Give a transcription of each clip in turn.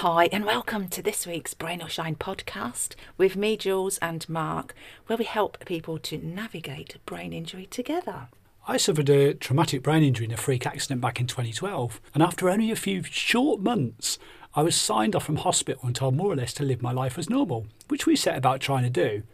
Hi, and welcome to this week's Brain or Shine podcast with me, Jules, and Mark, where we help people to navigate brain injury together. I suffered a traumatic brain injury in a freak accident back in 2012, and after only a few short months, I was signed off from hospital and told more or less to live my life as normal, which we set about trying to do.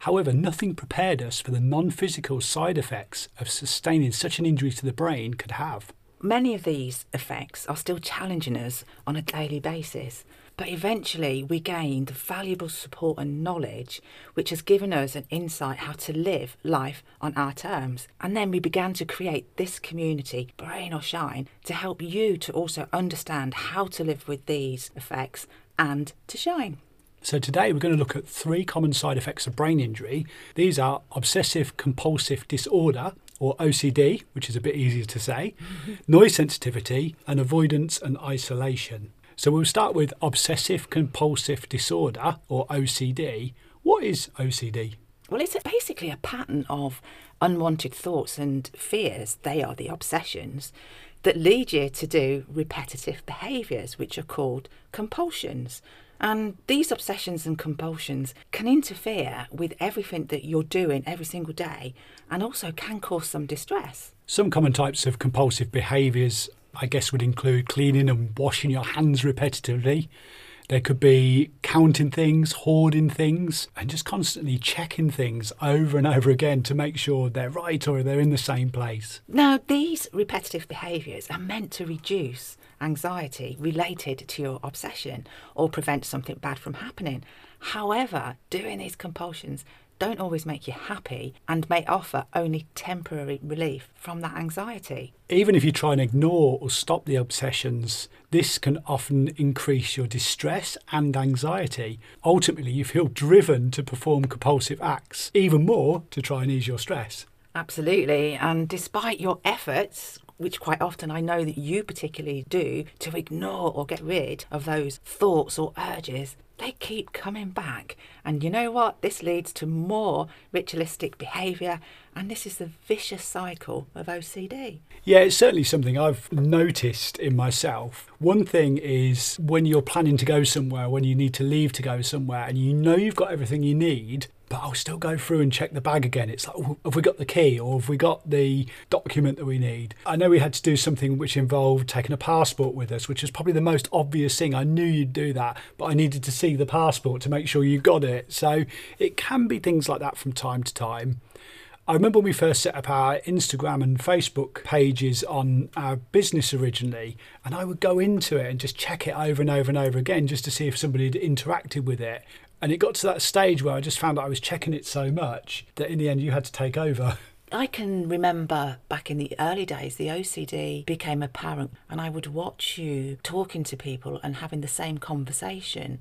However, nothing prepared us for the non physical side effects of sustaining such an injury to the brain could have. Many of these effects are still challenging us on a daily basis, but eventually we gained valuable support and knowledge, which has given us an insight how to live life on our terms. And then we began to create this community, Brain or Shine, to help you to also understand how to live with these effects and to shine. So, today we're going to look at three common side effects of brain injury. These are obsessive compulsive disorder, or OCD, which is a bit easier to say, noise sensitivity, and avoidance and isolation. So we'll start with obsessive compulsive disorder, or OCD. What is OCD? Well, it's basically a pattern of unwanted thoughts and fears. They are the obsessions that lead you to do repetitive behaviours, which are called compulsions. And these obsessions and compulsions can interfere with everything that you're doing every single day and also can cause some distress. Some common types of compulsive behaviours, I guess, would include cleaning and washing your hands repetitively. There could be counting things, hoarding things, and just constantly checking things over and over again to make sure they're right or they're in the same place. Now, these repetitive behaviours are meant to reduce anxiety related to your obsession or prevent something bad from happening. However, doing these compulsions don't always make you happy and may offer only temporary relief from that anxiety. Even if you try and ignore or stop the obsessions, this can often increase your distress and anxiety. Ultimately, you feel driven to perform compulsive acts, even more to try and ease your stress. Absolutely. And despite your efforts, which quite often I know that you particularly do, to ignore or get rid of those thoughts or urges, they keep coming back. And you know what? This leads to more ritualistic behaviour, and this is the vicious cycle of OCD. Yeah, it's certainly something I've noticed in myself. One thing is when you're planning to go somewhere, when you need to leave to go somewhere, and you know you've got everything you need, but I'll still go through and check the bag again. It's like, oh, have we got the key or have we got the document that we need? I know we had to do something which involved taking a passport with us, which is probably the most obvious thing. I knew you'd do that, but I needed to see the passport to make sure you got it. So it can be things like that from time to time. I remember when we first set up our Instagram and Facebook pages on our business originally, and I would go into it and just check it over and over and over again just to see if somebody had interacted with it. And it got to that stage where I just found that I was checking it so much that in the end you had to take over. I can remember back in the early days, the OCD became apparent, and I would watch you talking to people and having the same conversation,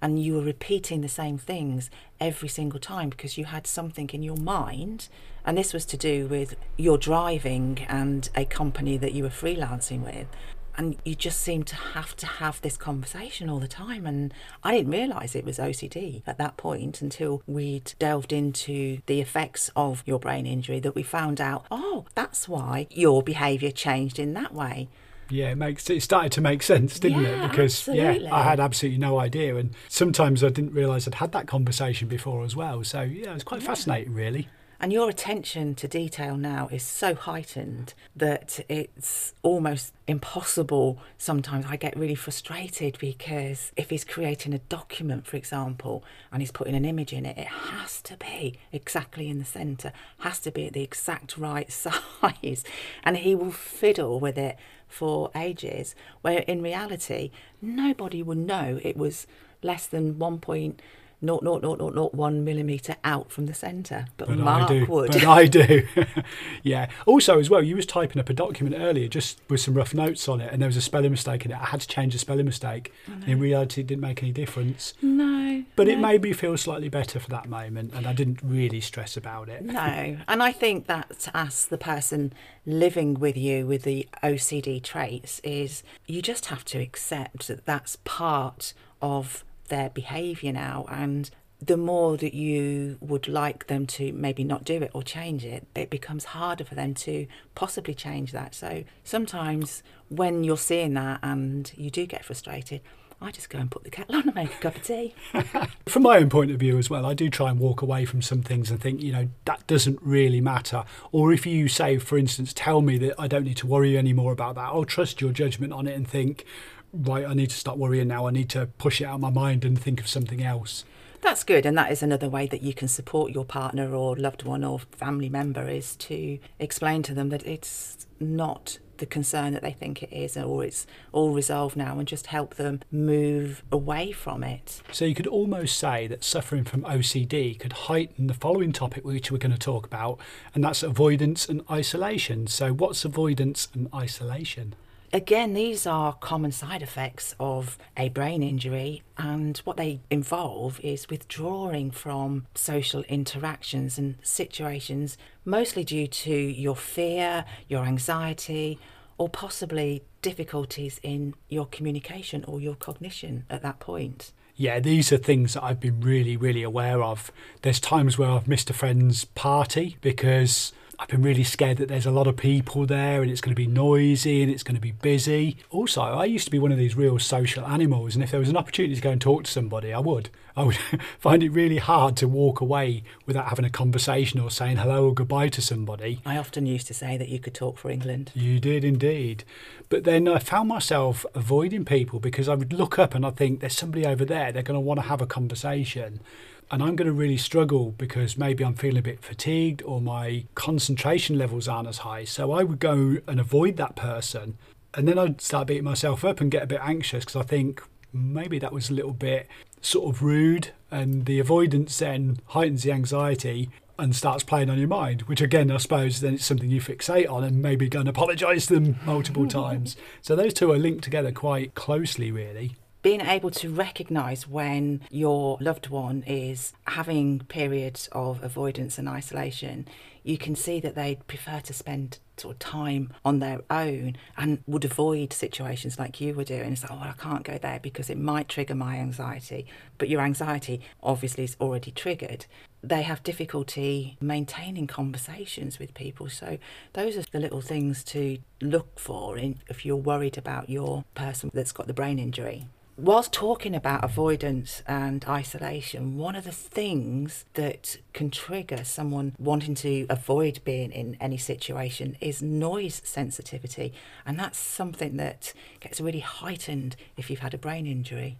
and you were repeating the same things every single time because you had something in your mind. And this was to do with your driving and a company that you were freelancing with and you just seem to have to have this conversation all the time and i didn't realize it was ocd at that point until we'd delved into the effects of your brain injury that we found out oh that's why your behavior changed in that way yeah, it makes it started to make sense, didn't yeah, it? Because absolutely. yeah, I had absolutely no idea, and sometimes I didn't realise I'd had that conversation before as well. So yeah, it was quite yeah. fascinating, really. And your attention to detail now is so heightened that it's almost impossible. Sometimes I get really frustrated because if he's creating a document, for example, and he's putting an image in it, it has to be exactly in the centre, has to be at the exact right size. And he will fiddle with it for ages, where in reality, nobody would know it was less than 1. 0.00001 millimetre out from the centre. But, but Mark I do. would. But I do. yeah. Also, as well, you was typing up a document earlier just with some rough notes on it, and there was a spelling mistake in it. I had to change the spelling mistake. In reality, it didn't make any difference. No. But no. it made me feel slightly better for that moment, and I didn't really stress about it. No. And I think that as the person living with you with the OCD traits is you just have to accept that that's part of their behaviour now and the more that you would like them to maybe not do it or change it, it becomes harder for them to possibly change that. So sometimes when you're seeing that and you do get frustrated, I just go and put the kettle on and make a cup of tea. From my own point of view as well, I do try and walk away from some things and think, you know, that doesn't really matter. Or if you say, for instance, tell me that I don't need to worry anymore about that, I'll trust your judgment on it and think, right, I need to start worrying now. I need to push it out of my mind and think of something else. That's good, and that is another way that you can support your partner or loved one or family member is to explain to them that it's not the concern that they think it is or it's all resolved now and just help them move away from it. So you could almost say that suffering from OCD could heighten the following topic which we're going to talk about and that's avoidance and isolation. So what's avoidance and isolation? Again, these are common side effects of a brain injury, and what they involve is withdrawing from social interactions and situations, mostly due to your fear, your anxiety, or possibly difficulties in your communication or your cognition at that point. Yeah, these are things that I've been really, really aware of. There's times where I've missed a friend's party because I've been really scared that there's a lot of people there and it's going to be noisy and it's going to be busy. Also, I used to be one of these real social animals, and if there was an opportunity to go and talk to somebody, I would. I would find it really hard to walk away without having a conversation or saying hello or goodbye to somebody. I often used to say that you could talk for England. You did indeed. But then I found myself avoiding people because I would look up and I think there's somebody over there, they're going to want to have a conversation and I'm going to really struggle because maybe I'm feeling a bit fatigued or my concentration levels aren't as high. So I would go and avoid that person. And then I'd start beating myself up and get a bit anxious because I think maybe that was a little bit sort of rude. And the avoidance then heightens the anxiety and starts playing on your mind, which again, I suppose then it's something you fixate on and maybe go and apologise to them multiple times. So those two are linked together quite closely, really being able to recognize when your loved one is having periods of avoidance and isolation, you can see that they'd prefer to spend sort of time on their own and would avoid situations like you were doing. It's like, oh, I can't go there because it might trigger my anxiety. But your anxiety obviously is already triggered. They have difficulty maintaining conversations with people. So those are the little things to look for in, if you're worried about your person that's got the brain injury whilst talking about avoidance and isolation, one of the things that can trigger someone wanting to avoid being in any situation is noise sensitivity. And that's something that gets really heightened if you've had a brain injury.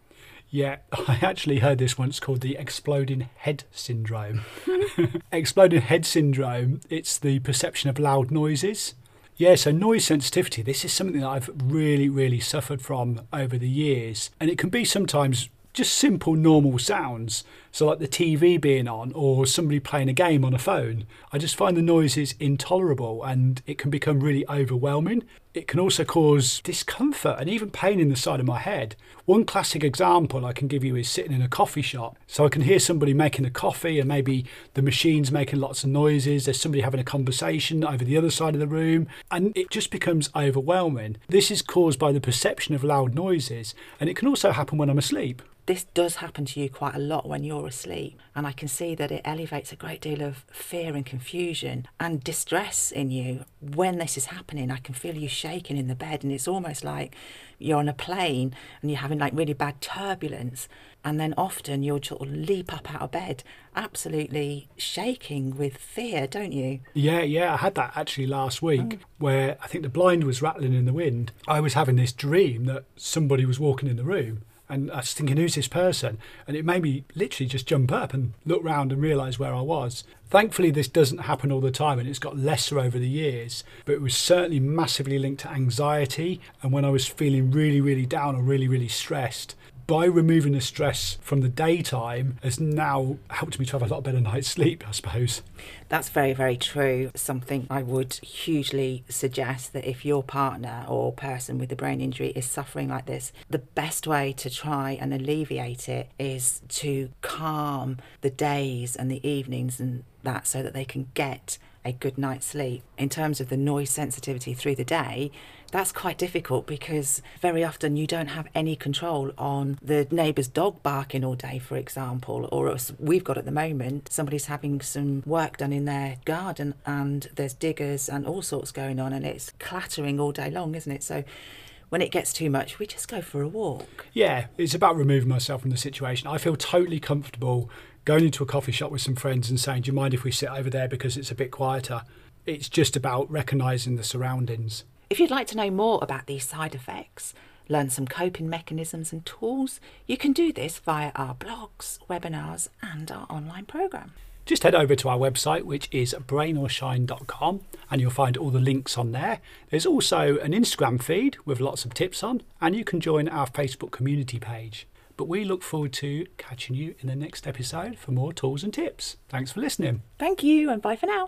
Yeah, I actually heard this once called the exploding head syndrome. exploding head syndrome, it's the perception of loud noises. Yeah, so noise sensitivity, this is something that I've really, really suffered from over the years. And it can be sometimes just simple, normal sounds. So, like the TV being on or somebody playing a game on a phone. I just find the noises intolerable and it can become really overwhelming. It can also cause discomfort and even pain in the side of my head. One classic example I can give you is sitting in a coffee shop. So, I can hear somebody making a coffee and maybe the machine's making lots of noises. There's somebody having a conversation over the other side of the room and it just becomes overwhelming. This is caused by the perception of loud noises and it can also happen when I'm asleep this does happen to you quite a lot when you're asleep. And I can see that it elevates a great deal of fear and confusion and distress in you when this is happening. I can feel you shaking in the bed, and it's almost like you're on a plane and you're having like really bad turbulence. And then often you'll sort of leap up out of bed, absolutely shaking with fear, don't you? Yeah, yeah. I had that actually last week oh. where I think the blind was rattling in the wind. I was having this dream that somebody was walking in the room and I was thinking, who's this person? And it made me literally just jump up and look round and realise where I was. Thankfully, this doesn't happen all the time and it's got lesser over the years, but it was certainly massively linked to anxiety. And when I was feeling really, really down or really, really stressed, by removing the stress from the daytime has now helped me to have a lot better night's sleep, I suppose. That's very, very true. Something I would hugely suggest that if your partner or person with a brain injury is suffering like this, the best way to try and alleviate it is to calm the days and the evenings and that so that they can get a good night's sleep. In terms of the noise sensitivity through the day, that's quite difficult because very often you don't have any control on the neighbour's dog barking all day, for example, or we've got at the moment, somebody's having some work done in their garden and there's diggers and all sorts going on and it's clattering all day long, isn't it? So when it gets too much, we just go for a walk. Yeah, it's about removing myself from the situation. I feel totally comfortable going into a coffee shop with some friends and saying, Do you mind if we sit over there because it's a bit quieter? It's just about recognising the surroundings. If you'd like to know more about these side effects, learn some coping mechanisms and tools, you can do this via our blogs, webinars, and our online program. Just head over to our website, which is brainorshine.com, and you'll find all the links on there. There's also an Instagram feed with lots of tips on, and you can join our Facebook community page. But we look forward to catching you in the next episode for more tools and tips. Thanks for listening. Thank you, and bye for now.